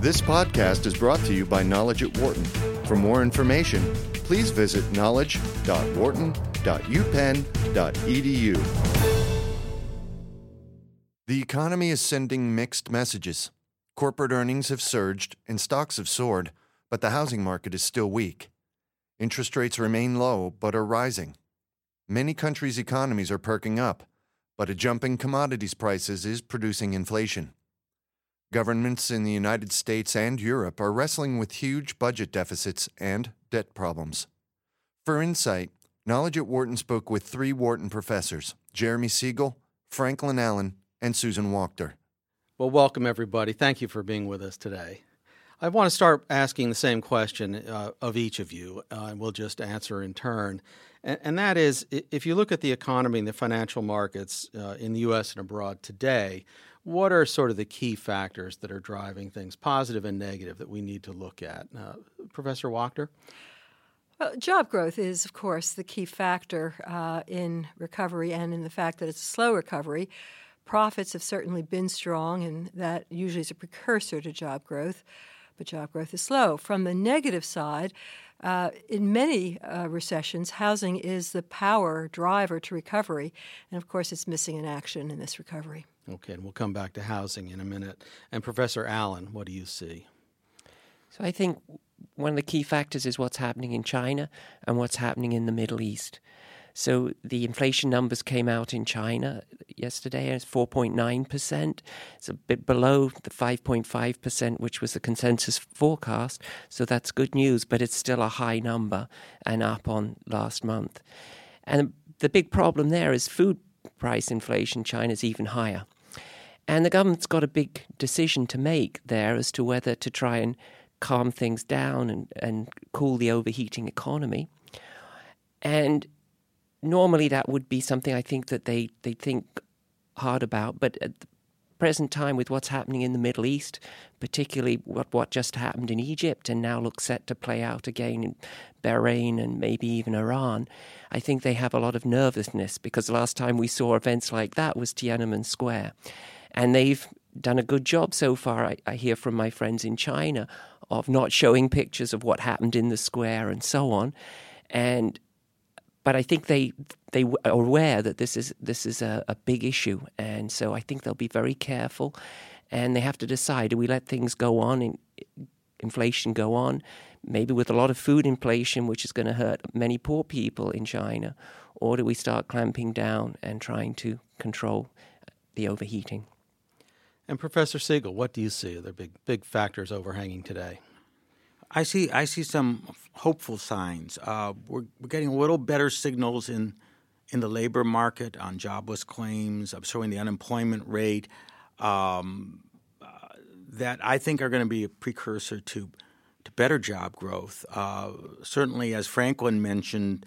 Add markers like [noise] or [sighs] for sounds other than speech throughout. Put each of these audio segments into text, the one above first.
This podcast is brought to you by Knowledge at Wharton. For more information, please visit knowledge.wharton.upenn.edu. The economy is sending mixed messages. Corporate earnings have surged and stocks have soared, but the housing market is still weak. Interest rates remain low but are rising. Many countries' economies are perking up, but a jump in commodities prices is producing inflation. Governments in the United States and Europe are wrestling with huge budget deficits and debt problems. For insight, Knowledge at Wharton spoke with three Wharton professors Jeremy Siegel, Franklin Allen, and Susan Wachter. Well, welcome everybody. Thank you for being with us today. I want to start asking the same question uh, of each of you, uh, and we'll just answer in turn. And, and, that is if you look at the economy and the financial markets uh, in the U.S. and abroad today, what are sort of the key factors that are driving things, positive and negative, that we need to look at? Uh, Professor Wachter? Well, job growth is, of course, the key factor uh, in recovery and in the fact that it's a slow recovery. Profits have certainly been strong, and that usually is a precursor to job growth but job growth is slow. From the negative side, uh, in many uh, recessions, housing is the power driver to recovery, and of course, it's missing in action in this recovery. Okay, and we'll come back to housing in a minute. And Professor Allen, what do you see? So I think one of the key factors is what's happening in China and what's happening in the Middle East. So the inflation numbers came out in China yesterday. It's 4.9%. It's a bit below the 5.5%, which was the consensus forecast. So that's good news, but it's still a high number and up on last month. And the big problem there is food price inflation. China's even higher. And the government's got a big decision to make there as to whether to try and calm things down and, and cool the overheating economy. And normally that would be something I think that they, they think hard about. But at the present time, with what's happening in the Middle East, particularly what, what just happened in Egypt and now looks set to play out again in Bahrain and maybe even Iran, I think they have a lot of nervousness because the last time we saw events like that was Tiananmen Square. And they've done a good job so far, I, I hear from my friends in China, of not showing pictures of what happened in the square and so on. And but I think they they are aware that this is this is a, a, big issue, and so I think they'll be very careful, and they have to decide: do we let things go on and inflation go on, maybe with a lot of food inflation, which is going to hurt many poor people in China, or do we start clamping down and trying to control the overheating? And Professor Siegel, what do you see? Are there big big factors overhanging today? I see I see some hopeful signs. Uh, we're, we're getting a little better signals in in the labor market on jobless claims, of showing the unemployment rate um, uh, that I think are going to be a precursor to to better job growth. Uh, certainly, as Franklin mentioned,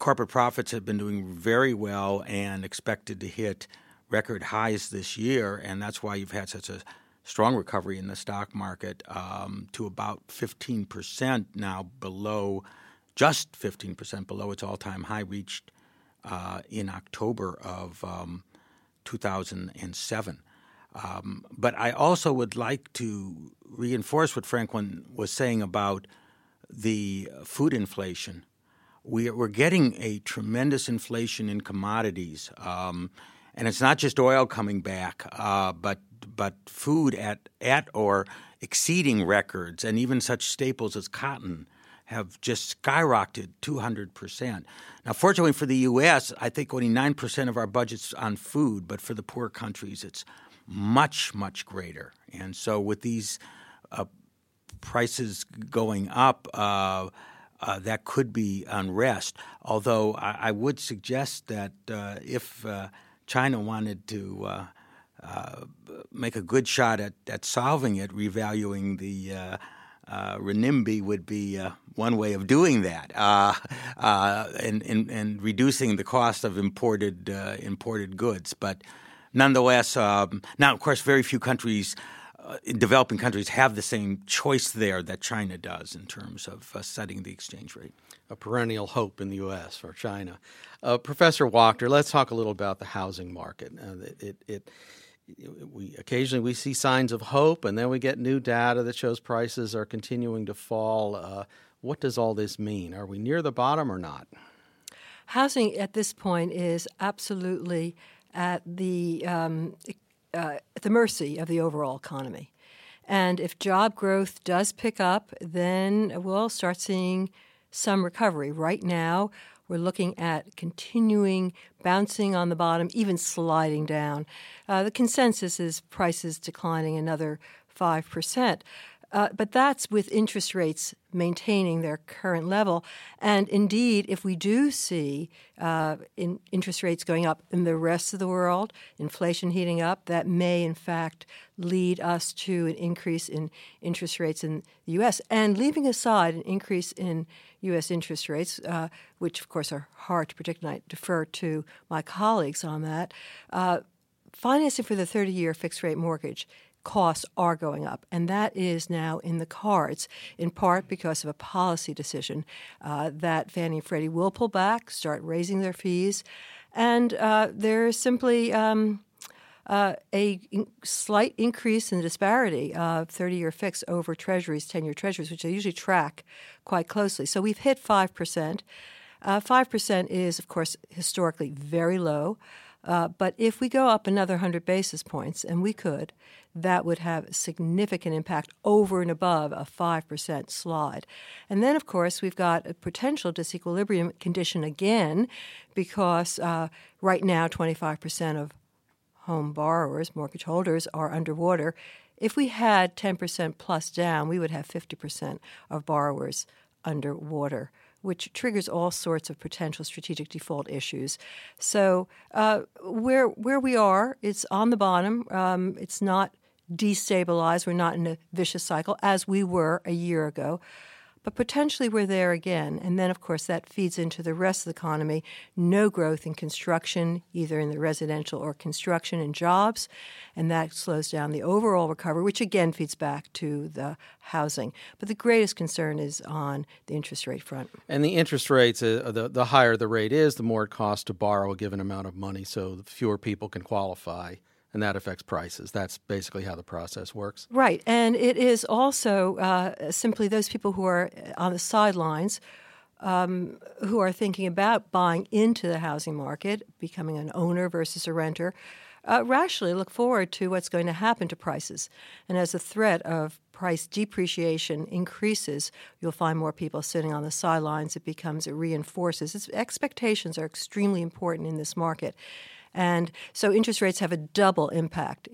corporate profits have been doing very well and expected to hit record highs this year, and that's why you've had such a strong recovery in the stock market um, to about 15% now below, just 15% below its all time high reached uh, in October of um, 2007. Um, but I also would like to reinforce what Franklin was saying about the food inflation. We, are getting a tremendous inflation in commodities. Um, and it's not just oil coming back, uh, but but food at at or exceeding records, and even such staples as cotton have just skyrocketed 200%. Now, fortunately for the U.S., I think only 9% of our budget's on food, but for the poor countries, it's much, much greater. And so, with these uh, prices going up, uh, uh, that could be unrest. Although I, I would suggest that uh, if uh, China wanted to uh, uh, make a good shot at, at solving it, revaluing the uh, uh, renminbi would be uh, one way of doing that, and, and, and reducing the cost of imported imported goods. But nonetheless, um, now of course, very few countries. In developing countries have the same choice there that China does in terms of setting the exchange rate. A perennial hope in the U.S. for China. Professor Wachter, let's talk a little about the housing market. it, it we occasionally we see signs of hope, and then we get new data that shows prices are continuing to fall. Uh, what does all this mean? Are we near the bottom or not? Housing at this point is absolutely at the um, uh, at the mercy of the overall economy. And if job growth does pick up, then we'll start seeing some recovery. Right now, we're looking at continuing bouncing on the bottom, even sliding down. Uh, the consensus is prices declining another 5%. Uh, but that's with interest rates maintaining their current level. And indeed, if we do see uh, in interest rates going up in the rest of the world, inflation heating up, that may in fact lead us to an increase in interest rates in the U.S. And leaving aside an increase in U.S. interest rates, uh, which of course are hard to predict, and I defer to my colleagues on that. Uh, financing for the 30 year fixed rate mortgage costs are going up, and that is now in the cards, in part because of a policy decision uh, that Fannie and Freddie will pull back, start raising their fees, and uh, there is simply um, uh, a in- slight increase in the disparity of 30 year fix over treasuries, 10 year treasuries, which I usually track quite closely. So we've hit 5%. 5% uh, is, of course, historically very low. Uh, but if we go up another 100 basis points, and we could, that would have significant impact over and above a 5% slide. And then, of course, we've got a potential disequilibrium condition again, because uh, right now 25% of home borrowers, mortgage holders, are underwater. If we had 10% plus down, we would have 50% of borrowers underwater which triggers all sorts of potential strategic default issues. So uh, where where we are, it's on the bottom. Um, it's not destabilized. We're not in a vicious cycle as we were a year ago. But potentially we're there again. And then, of course, that feeds into the rest of the economy. No growth in construction, either in the residential or construction and jobs. And that slows down the overall recovery, which again feeds back to the housing. But the greatest concern is on the interest rate front. And the interest rates, uh, the, the higher the rate is, the more it costs to borrow a given amount of money. So fewer people can qualify and that affects prices. That's basically how the process works. Right. And it is also uh, simply those people who are on the sidelines. Um, who are thinking about buying into the housing market, becoming an owner versus a renter, uh, rationally look forward to what's going to happen to prices. And as the threat of price depreciation increases, you'll find more people sitting on the sidelines. It becomes, it reinforces. Its expectations are extremely important in this market. And so interest rates have a double impact.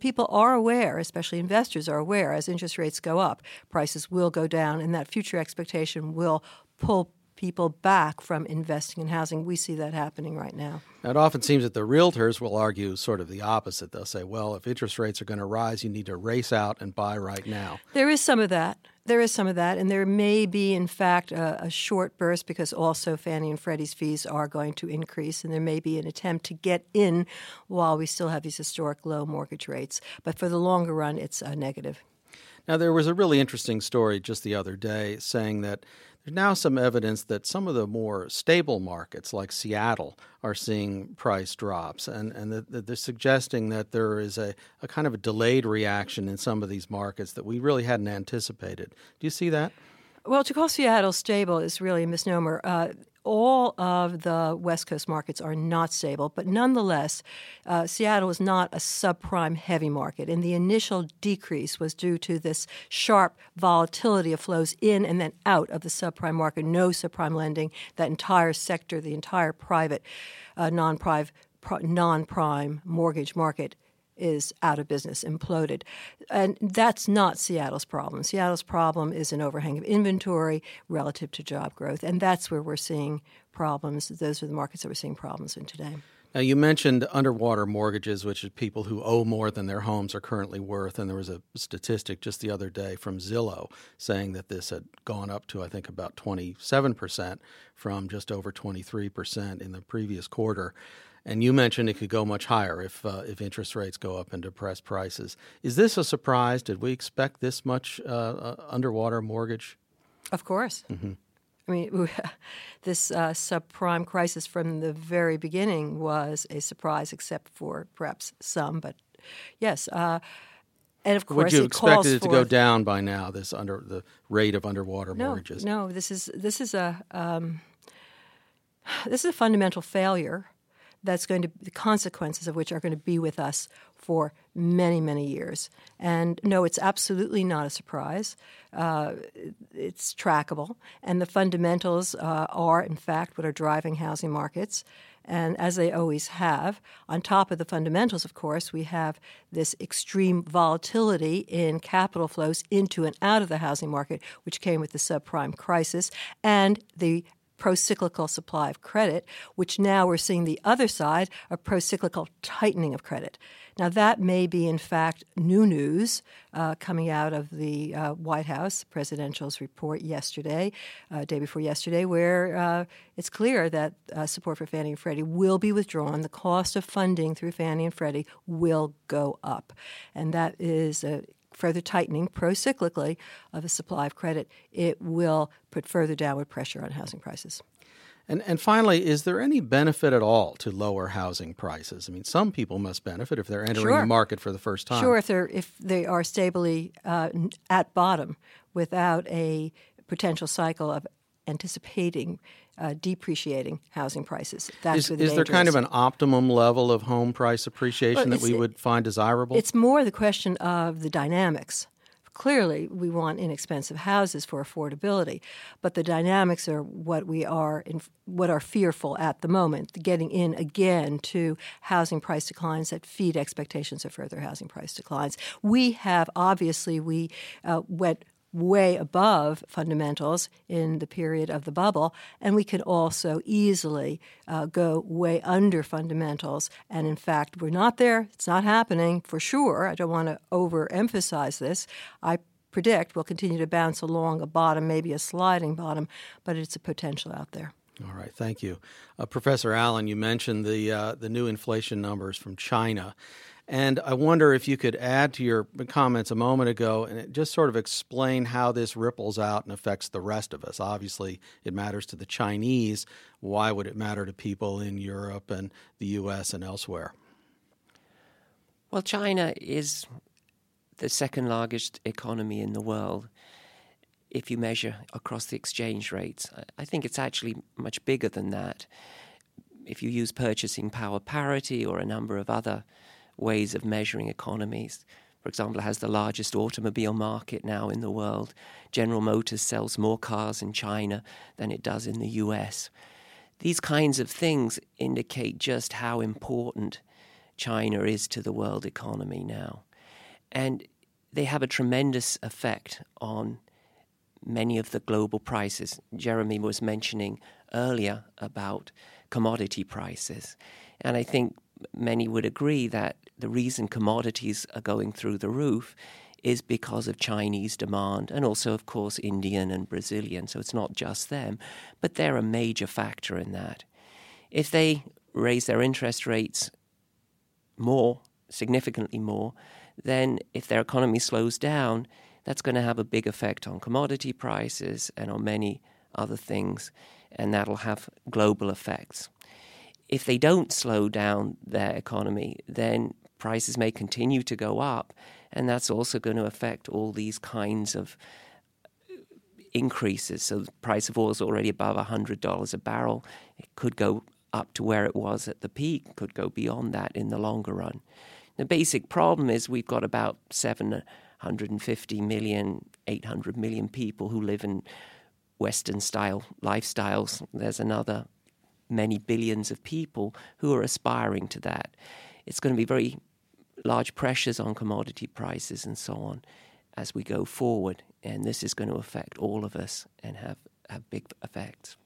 people are aware, especially investors are aware, as interest rates go up, prices will go down, and that future expectation will pull people back from investing in housing. We see that happening right now. It often seems that the realtors will argue sort of the opposite. They'll say, well, if interest rates are going to rise, you need to race out and buy right now. There is some of that. There is some of that, and there may be, in fact, a, a, short burst because also Fannie and Freddie's fees are going to increase, and there may be an attempt to get in while we still have these historic low mortgage rates. But for the longer run, it's a negative. Now, there was a really interesting story just the other day saying that there's now some evidence that some of the more stable markets, like Seattle, are seeing price drops, and, and they're suggesting that there is a, a kind of a delayed reaction in some of these markets that we really hadn't anticipated. Do you see that? Well, to call Seattle stable is really a misnomer. Uh, all of the West Coast markets are not stable, but nonetheless, uh, Seattle is not a subprime heavy market. And the initial decrease was due to this sharp volatility of flows in and then out of the subprime market, no subprime lending, that entire sector, the entire private, uh, non prime mortgage market is out of business, imploded. And that's not Seattle's problem. Seattle's problem is an overhang of inventory relative to job growth. And that's where we're seeing problems. Those are the markets that we're seeing problems in today. Now, you mentioned underwater mortgages, which is people who owe more than their homes are currently worth. And there was a statistic just the other day from Zillow saying that this had gone up to, I think, about 27% from just over 23% in the previous quarter. And you mentioned it could go much higher if uh, if interest rates go up and depress prices. Is this a surprise? Did we expect this much uh, uh, underwater mortgage? Of course. Mm-hmm. I mean, [laughs] this uh, subprime crisis from the very beginning was a surprise, except for perhaps some. But yes, uh, and of course, would you it expect it to go down by now? This under the rate of underwater no, mortgages. No, this is this is a um, [sighs] this is a fundamental failure that's going to the consequences of which are going to be with us for many many years. And no, it's absolutely not a surprise. Uh, it's trackable, and the fundamentals uh, are in fact what are driving housing markets and as they always have. On top of the fundamentals, of course, we have this extreme volatility in capital flows into and out of the housing market, which came with the subprime crisis, and the pro-cyclical supply of credit, which now we're seeing the other side, a pro-cyclical tightening of credit. Now, that may be, in fact, new news uh, coming out of the uh, White House presidential's report yesterday, uh, day before yesterday, where uh, it's clear that uh, support for Fannie and Freddie will be withdrawn. The cost of funding through Fannie and Freddie will go up. And that is a further tightening pro-cyclically of the supply of credit, it will put further downward pressure on housing prices. And, and finally, is there any benefit at all to lower housing prices? I mean, some people must benefit if they're entering sure. the market for the first time. Sure, if they're if they are stably uh, at bottom without a potential cycle of anticipating uh, depreciating housing prices. That's is, is there kind of an optimum level of home price appreciation well, that we would find desirable? It's more the question of the dynamics. Clearly, we want inexpensive houses for affordability, but the dynamics are what we are in, what are fearful at the moment. Getting in again to housing price declines that feed expectations of further housing price declines. We have obviously we uh, went way above fundamentals in the period of the bubble, and we can also easily uh, go way under fundamentals. And in fact, we're not there. It's not happening for sure. I don't want to overemphasize this. I predict we'll continue to bounce along a bottom, maybe a sliding bottom, but it's a potential out there. All right, thank you, uh, Professor Allen. You mentioned the uh, the new inflation numbers from China. And I wonder if you could add to your comments a moment ago and just sort of explain how this ripples out and affects the rest of us. Obviously, it matters to the Chinese. Why would it matter to people in Europe and the U.S. and elsewhere? Well, China is the second largest economy in the world if you measure across the exchange rates. I think it's actually much bigger than that. If you use purchasing power parity or a number of other ways of measuring economies. For example, it has the largest automobile market now in the world. General Motors sells more cars in China than it does in the US. These kinds of things indicate just how important China is to the world economy now. And they have a tremendous effect on many of the global prices. Jeremy was mentioning earlier about commodity prices. And I think many would agree that the reason commodities are going through the roof is because of Chinese demand and also, of course, Indian and Brazilian. So it's not just them, but they're a major factor in that. If they raise their interest rates more, significantly more, then if their economy slows down, that's going to have a big effect on commodity prices and on many other things, and that'll have global effects if they don't slow down their economy, then prices may continue to go up, and that's also going to affect all these kinds of uh, increases. So the price of oil is already above $100 a barrel. It could go up to where it was at the peak, could go beyond that in the longer run. The basic problem is we've got about 750 uh, million, 800 million people who live in Western style lifestyles. There's another many billions of people who are aspiring to that. It's going to be very large pressures on commodity prices and so on as we go forward, and this is going to affect all of us and have, have big effects.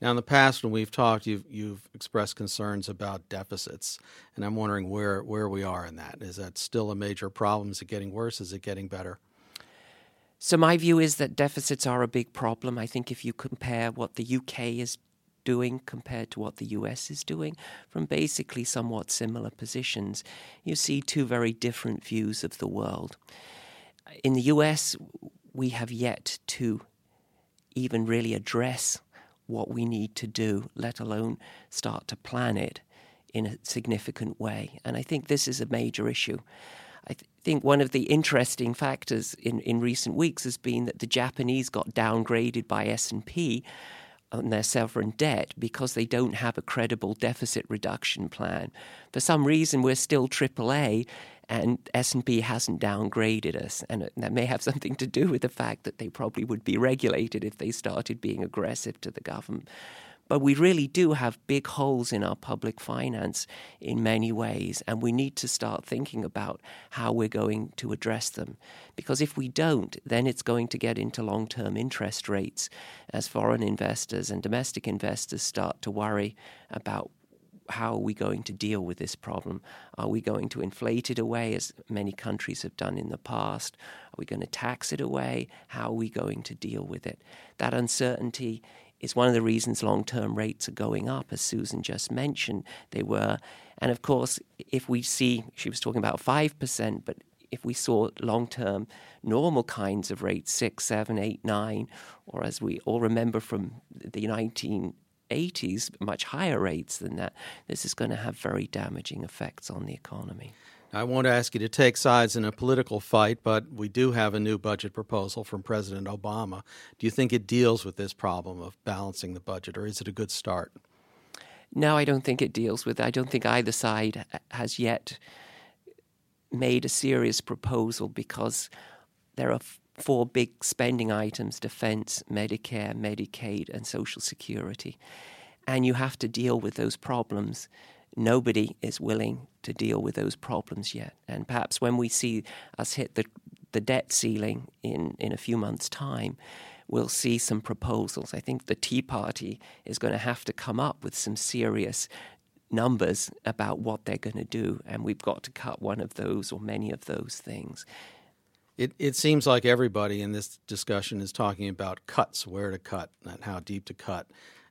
Now, in the past, when we've talked, you've you've expressed concerns about deficits, and I'm wondering where where we are in that. Is that still a major problem? Is it getting worse? Is it getting better? So my view is that deficits are a big problem. I think if you compare what the UK is doing compared to what the US is doing from basically somewhat similar positions. You see two very different views of the world. In the US, we have yet to even really address what we need to do, let alone start to plan it in a significant way. And I think this is a major issue. I th- think one of the interesting factors in, in recent weeks has been that the Japanese got downgraded by S&P on their sovereign debt because they don't have a credible deficit reduction plan. For some reason, we're still AAA, and S&P hasn't downgraded us, and that may have something to do with the fact that they probably would be regulated if they started being aggressive to the government. But we really do have big holes in our public finance in many ways, and we need to start thinking about how we're going to address them. Because if we don't, then it's going to get into long term interest rates as foreign investors and domestic investors start to worry about how are we going to deal with this problem? Are we going to inflate it away, as many countries have done in the past? Are we going to tax it away? How are we going to deal with it? That uncertainty is one of the reasons long term rates are going up, as Susan just mentioned they were. And of course, if we see, she was talking about 5%, but if we saw long term normal kinds of rates, 6, 7, 8, 9, or as we all remember from the 1980s, much higher rates than that, this is going to have very damaging effects on the economy. I won't ask you to take sides in a political fight, but we do have a new budget proposal from President Obama. Do you think it deals with this problem of balancing the budget, or is it a good start? No, I don't think it deals with it. I don't think either side has yet made a serious proposal because there are four big spending items defense, Medicare, Medicaid, and Social Security. And you have to deal with those problems nobody is willing to deal with those problems yet. And perhaps when we see us hit the, the debt ceiling in, in a few months' time, we'll see some proposals. I think the Tea Party is going to have to come up with some serious numbers about what they're going to do, and we've got to cut one of those or many of those things. It, it seems like everybody in this discussion is talking about cuts, where to cut, and how deep to cut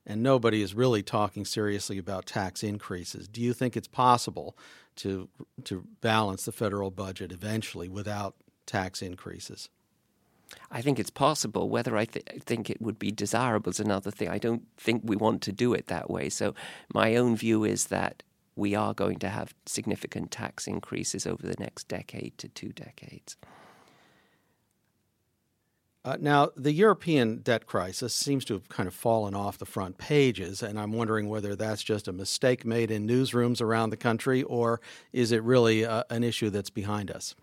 and nobody is really talking seriously about tax increases. Do you think it's possible to to balance the federal budget eventually without tax increases? I think it's possible. Whether I th- think it would be desirable is another thing. I don't think we want to do it that way. So my own view is that we are going to have significant tax increases over the next decade to two decades. Uh, now, the European debt crisis seems to have kind of fallen off the front pages, and I'm wondering whether that's just a mistake made in newsrooms around the country, or is it really uh, an issue that's behind us?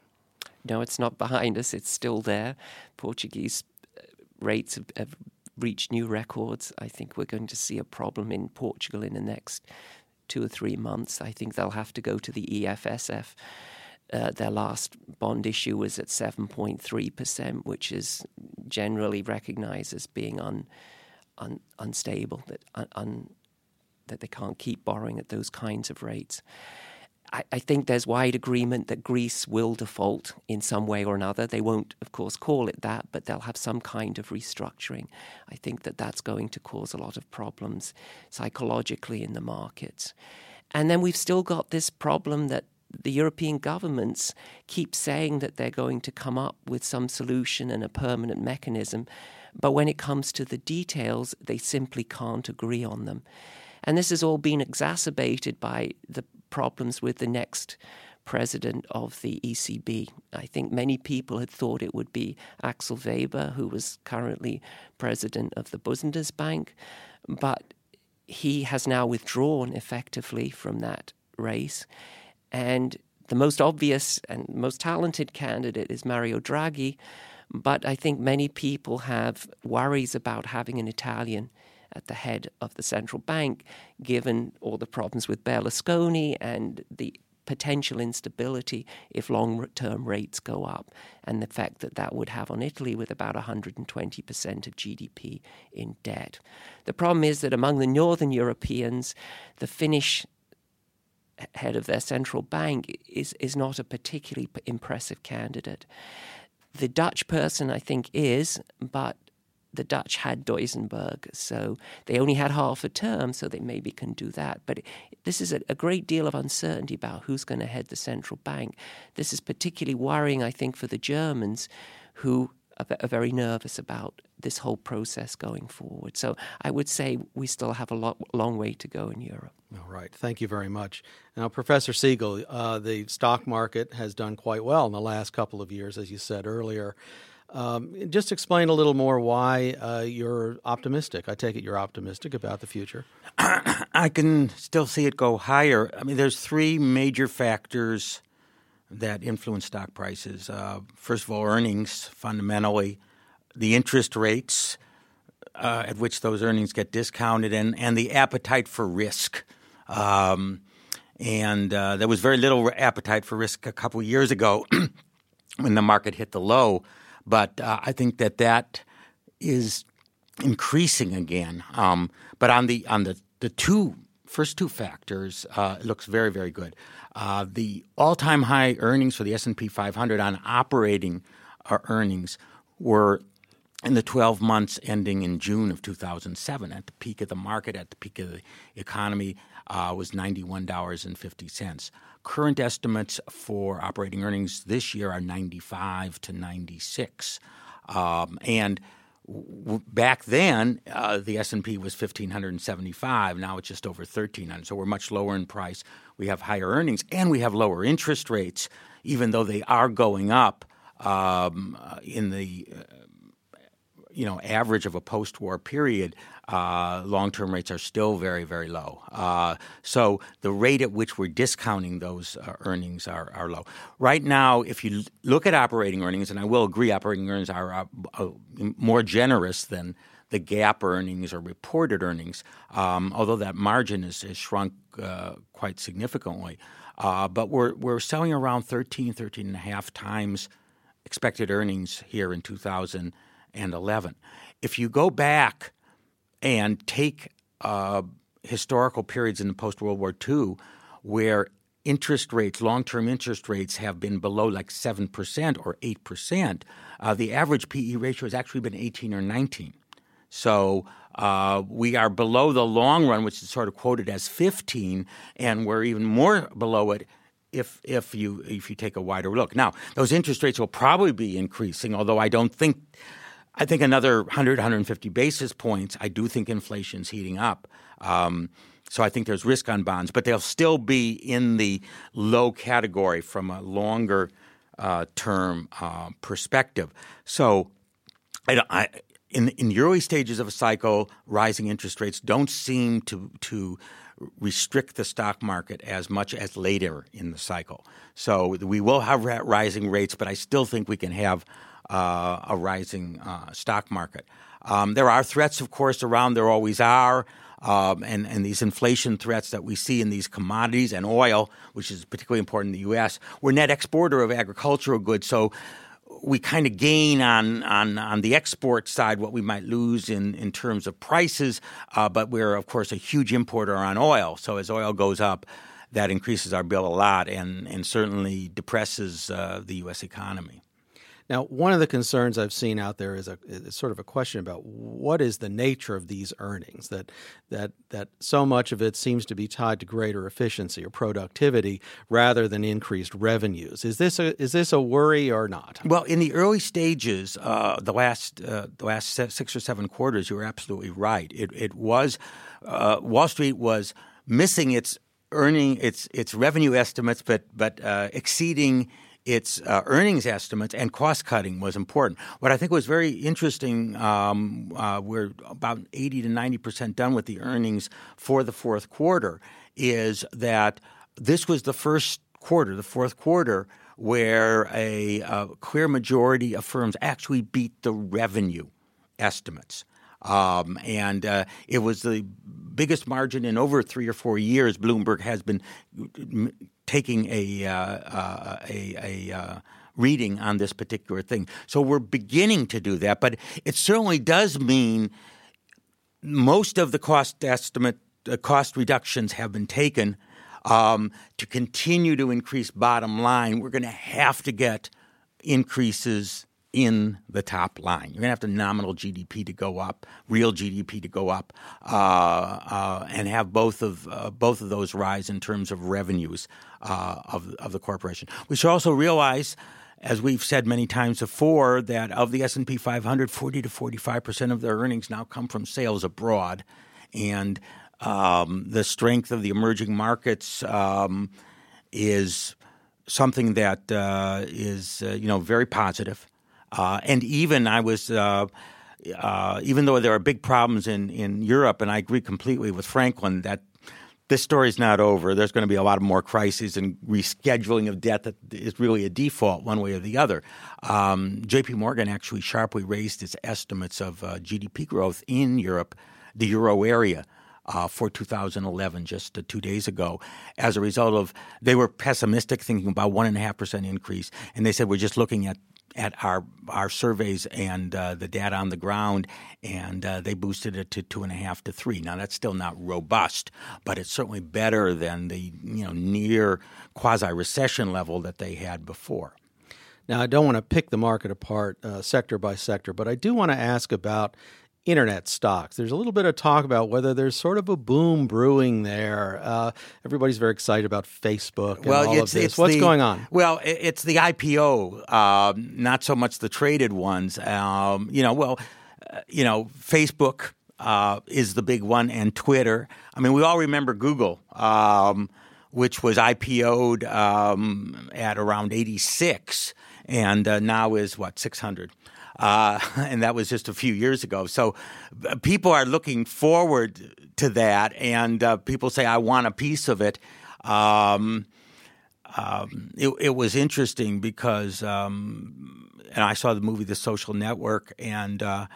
No, it's not behind us. It's still there. Portuguese uh, rates have, have reached new records. I think we're going to see a problem in Portugal in the next two or three months. I think they'll have to go to the EFSF uh, their last bond issue was at 7.3%, which is generally recognized as being un, un, unstable, that, un, that they can't keep borrowing at those kinds of rates. I, I think there's wide agreement that Greece will default in some way or another. They won't, of course, call it that, but they'll have some kind of restructuring. I think that that's going to cause a lot of problems psychologically in the markets. And then we've still got this problem that the European governments keep saying that they're going to come up with some solution and a permanent mechanism, but when it comes to the details, they simply can't agree on them. And this has all been exacerbated by the problems with the next president of the ECB. I think many people had thought it would be Axel Weber, who was currently president of the Bundesbank, but he has now withdrawn effectively from that race. And the most obvious and most talented candidate is Mario Draghi. But I think many people have worries about having an Italian at the head of the central bank, given all the problems with Berlusconi and the potential instability if long term rates go up, and the effect that that would have on Italy with about 120% of GDP in debt. The problem is that among the northern Europeans, the Finnish head of their central bank is, is not a particularly impressive candidate. The Dutch person, I think, is, but the Dutch had Duisenberg, so they only had half a term, so they maybe can do that. But this is a, a great deal of uncertainty about who's going to head the central bank. This is particularly worrying, I think, for the Germans, who are, are very nervous about this whole process going forward. So I would say we still have a lot, long way to go in Europe. All right. Thank you very much. Now, Professor Siegel, uh, the stock market has done quite well in the last couple of years, as you said earlier. Um, just explain a little more why uh, you're optimistic. I take it you're optimistic about the future. [clears throat] I can still see it go higher. I mean, there's three major factors that influence stock prices. Uh, first of all, earnings fundamentally, the interest rates uh, at which those earnings get discounted, and, and the appetite for risk. Um, and uh, there was very little appetite for risk a couple years ago [clears throat] when the market hit the low. But uh, I think that that is increasing again. Um, but on the on the the two first two factors, uh, looks very very good. Uh, the all time high earnings for the S and P 500 on operating uh, earnings were in the 12 months ending in June of 2007, at the peak of the market, at the peak of the economy, uh, was $91.50. Current estimates for operating earnings this year are 95 to 96. Um, and back then, uh, the S&P was 1575. Now it's just over 1300. So we're much lower in price. We have higher earnings and we have lower interest rates, even though they are going up um, in the uh, you know average of a post-war period, uh, long-term rates are still very very low. Uh, so the rate at which we're discounting those uh, earnings are, are low. Right now, if you look at operating earnings, and I will agree, operating earnings are uh, uh, more generous than the GAAP earnings or reported earnings, um, although that margin is shrunk uh, quite significantly. but we're we're selling around 13, 13 and a half times expected earnings here in 2000 and 11. If you go back and take uh, historical periods in the post World War II where interest rates, long term interest rates, have been below like 7% or 8%, uh, the average PE ratio has actually been 18 or 19. So uh, we are below the long run, which is sort of quoted as 15, and we're even more below it if if you if you take a wider look. Now, those interest rates will probably be increasing, although I don't think I think another 100, 150 basis points. I do think inflation's heating up. Um, so I think there's risk on bonds, but they'll still be in the low category from a longer uh, term uh, perspective. So I, I, in, in the early stages of a cycle, rising interest rates don't seem to, to restrict the stock market as much as later in the cycle. So we will have rising rates, but I still think we can have – a rising uh, stock market. Um, there are threats, of course, around. There always are. Um, and, and these inflation threats that we see in these commodities and oil, which is particularly important in the U.S. We're net exporter of agricultural goods, so we kind of gain on, on, on the export side what we might lose in, in terms of prices, uh, but we're, of course, a huge importer on oil. So as oil goes up, that increases our bill a lot and, and certainly depresses uh, the U.S. economy. Now, one of the concerns I've seen out there is a is sort of a question about what is the nature of these earnings that that that so much of it seems to be tied to greater efficiency or productivity rather than increased revenues. Is this a is this a worry or not? Well, in the early stages, uh, the last uh, the last six or seven quarters, you were absolutely right. It it was uh, Wall Street was missing its earning its its revenue estimates, but but uh, exceeding its uh, earnings estimates and cost cutting was important. What I think was very interesting, um, uh, we're about 80 to 90 percent done with the earnings for the fourth quarter, is that this was the first quarter, the fourth quarter, where a, a clear majority of firms actually beat the revenue estimates. Um, and uh, it was the biggest margin in over three or four years. Bloomberg has been taking a, uh, uh, a, a uh, reading on this particular thing. So we're beginning to do that, but it certainly does mean most of the cost estimate, uh, cost reductions have been taken. Um, to continue to increase bottom line, we're going to have to get increases in the top line. You're going to have to nominal GDP to go up, real GDP to go up, uh, uh, and have both of uh, both of those rise in terms of revenues uh, of of the corporation. We should also realize. as we've said many times before, that of the S and P 500, 40 to 45 percent of their earnings now come from sales abroad, and um, the strength of the emerging markets um, is something that uh, is uh, you know very positive. Uh, and even I was. Uh, uh, even though there are big problems in, in Europe, and I agree completely with Franklin that this story's not over. There's going to be a lot of more crises and rescheduling of debt that is really a default one way or the other. Um, J.P. Morgan actually sharply raised its estimates of uh, GDP growth in Europe, the euro area. Uh, for 2011, just uh, two days ago, as a result of they were pessimistic, thinking about one and a half percent increase, and they said we're just looking at at our our surveys and uh, the data on the ground, and uh, they boosted it to two and a half to three. Now that's still not robust, but it's certainly better than the you know near quasi recession level that they had before. Now I don't want to pick the market apart uh, sector by sector, but I do want to ask about internet stocks. There's a little bit of talk about whether there's sort of a boom brewing there. Uh, everybody's very excited about Facebook and well, all it's, of this. It's What's the, going on? Well, it's the IPO, um, not so much the traded ones. Um, you know, well, uh, you know, Facebook uh, is the big one, and Twitter. I mean, we all remember Google. Um, which was IPO'd um, at around 86 and uh, now is what 600 uh, [laughs] and that was just a few years ago. So uh, people are looking forward to that, and uh, people say, "I want a piece of it." Um, um, it, it, was interesting because, um, and I saw the movie The Social Network, and uh,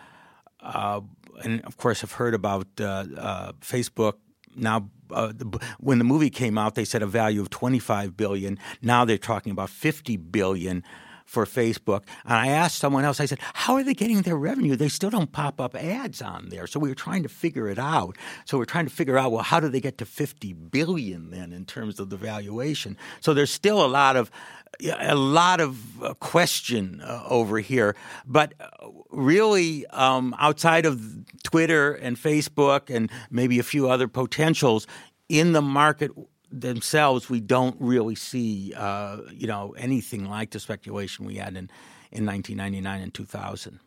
uh, and of course, I've heard about uh, Facebook now uh, the, when the movie came out, they said a value of 25 billion. Now they're talking about 50 billion for Facebook. And I asked someone else, I said, how are they getting their revenue? They still don't pop up ads on there. So we were trying to figure it out. So we're trying to figure out, well, how do they get to 50 billion then in terms of the valuation? So there's still a lot of a lot of uh, question uh, over here, but uh, really, um, outside of Twitter and Facebook and maybe a few other potentials in the market themselves, we don't really see, uh, you know, anything like the speculation we had in, in 1999 and 2000.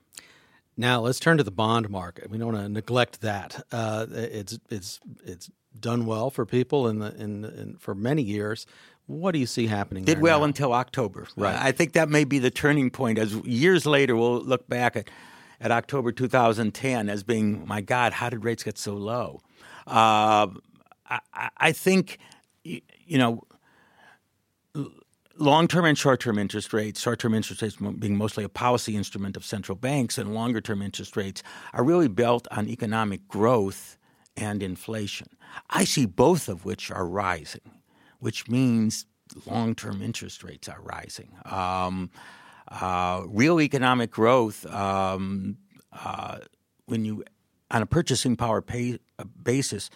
Now let's turn to the bond market. We don't want to neglect that. Uh, it's it's it's done well for people in the in, in, for many years. What do you see happening? Did well now? until October. Right. I think that may be the turning point. As years later, we'll look back at at October 2010 as being, my God, how did rates get so low? Uh, I, I think you know, long term and short term interest rates, short term interest rates being mostly a policy instrument of central banks, and longer term interest rates are really built on economic growth and inflation. I see both of which are rising, which means long term interest rates are rising. Um, uh, real economic growth, um, uh, when you on a purchasing power pay, uh, basis,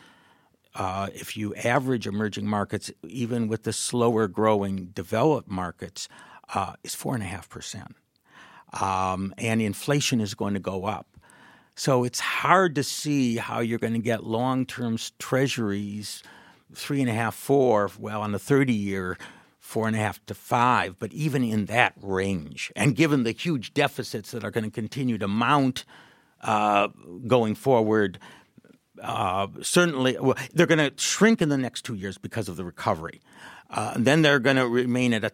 uh, if you average emerging markets, even with the slower growing developed markets, uh, is four and a half percent, um, and inflation is going to go up. So it's hard to see how you're going to get long term treasuries three and a half, four. Well, on the thirty year, four and a half to five. But even in that range, and given the huge deficits that are going to continue to mount uh, going forward, uh, certainly well, they're going to shrink in the next two years because of the recovery. Uh, then they're going to remain at a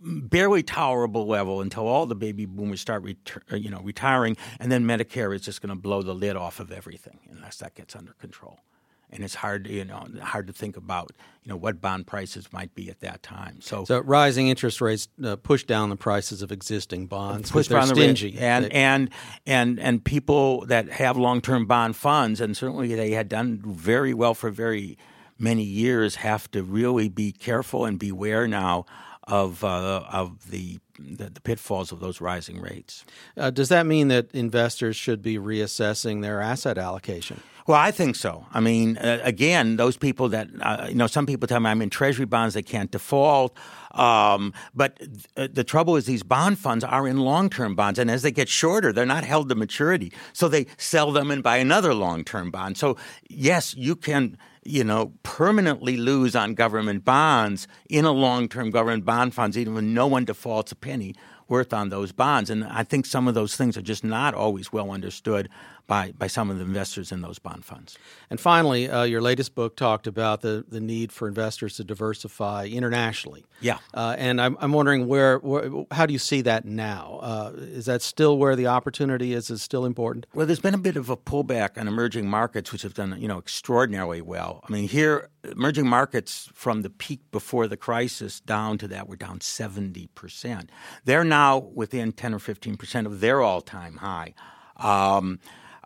barely tolerable level until all the baby boomers start uh, you know retiring, and then Medicare is just going to blow the lid off of everything unless that gets under control and it's hard, you know, hard to think about, you know, what bond prices might be at that time. So, so rising interest rates uh, push down the prices of existing bonds. Push down the stingy, and they, and and and people that have long-term bond funds, and certainly they had done very well for very many years, have to really be careful and beware now of uh, of the, the, the pitfalls of those rising rates. Uh, does that mean that investors should be reassessing their asset allocation? Well, I think so. I mean, uh, again, those people that uh, you know, some people tell me I'm in Treasury bonds; they can't default. Um, but th- the trouble is, these bond funds are in long-term bonds, and as they get shorter, they're not held to maturity, so they sell them and buy another long-term bond. So, yes, you can you know, permanently lose on government bonds in a long term government bond funds, even when no one defaults a penny worth on those bonds. And I think some of those things are just not always well understood by, by some of the investors in those bond funds. And finally, uh, your latest book talked about the, the need for investors to diversify internationally. Yeah. Uh, and I'm, I'm wondering where, where, how do you see that now? Uh, is that still where the opportunity is? Is still important? Well, there's been a bit of a pullback on emerging markets, which have done you know extraordinarily well. I mean, here emerging markets from the peak before the crisis down to that were down 70 percent. They're now within 10 or 15 percent of their all-time high. Um,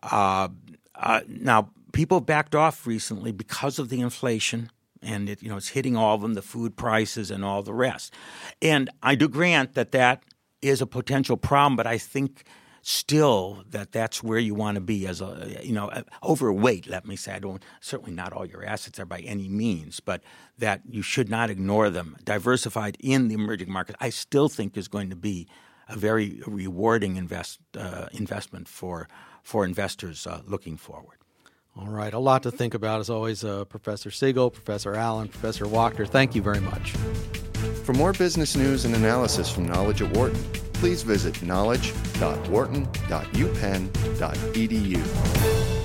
uh, uh, now, people backed off recently because of the inflation, and it, you know it's hitting all of them, the food prices and all the rest. And I do grant that that is a potential problem, but I think still that that's where you want to be as a you know overweight let me say i don't certainly not all your assets are by any means but that you should not ignore them diversified in the emerging market i still think is going to be a very rewarding invest uh, investment for for investors uh, looking forward. All right, a lot to think about as always, uh, Professor Siegel, Professor Allen, Professor Wachter. Thank you very much. For more business news and analysis from Knowledge at Wharton, please visit knowledge.wharton.upenn.edu.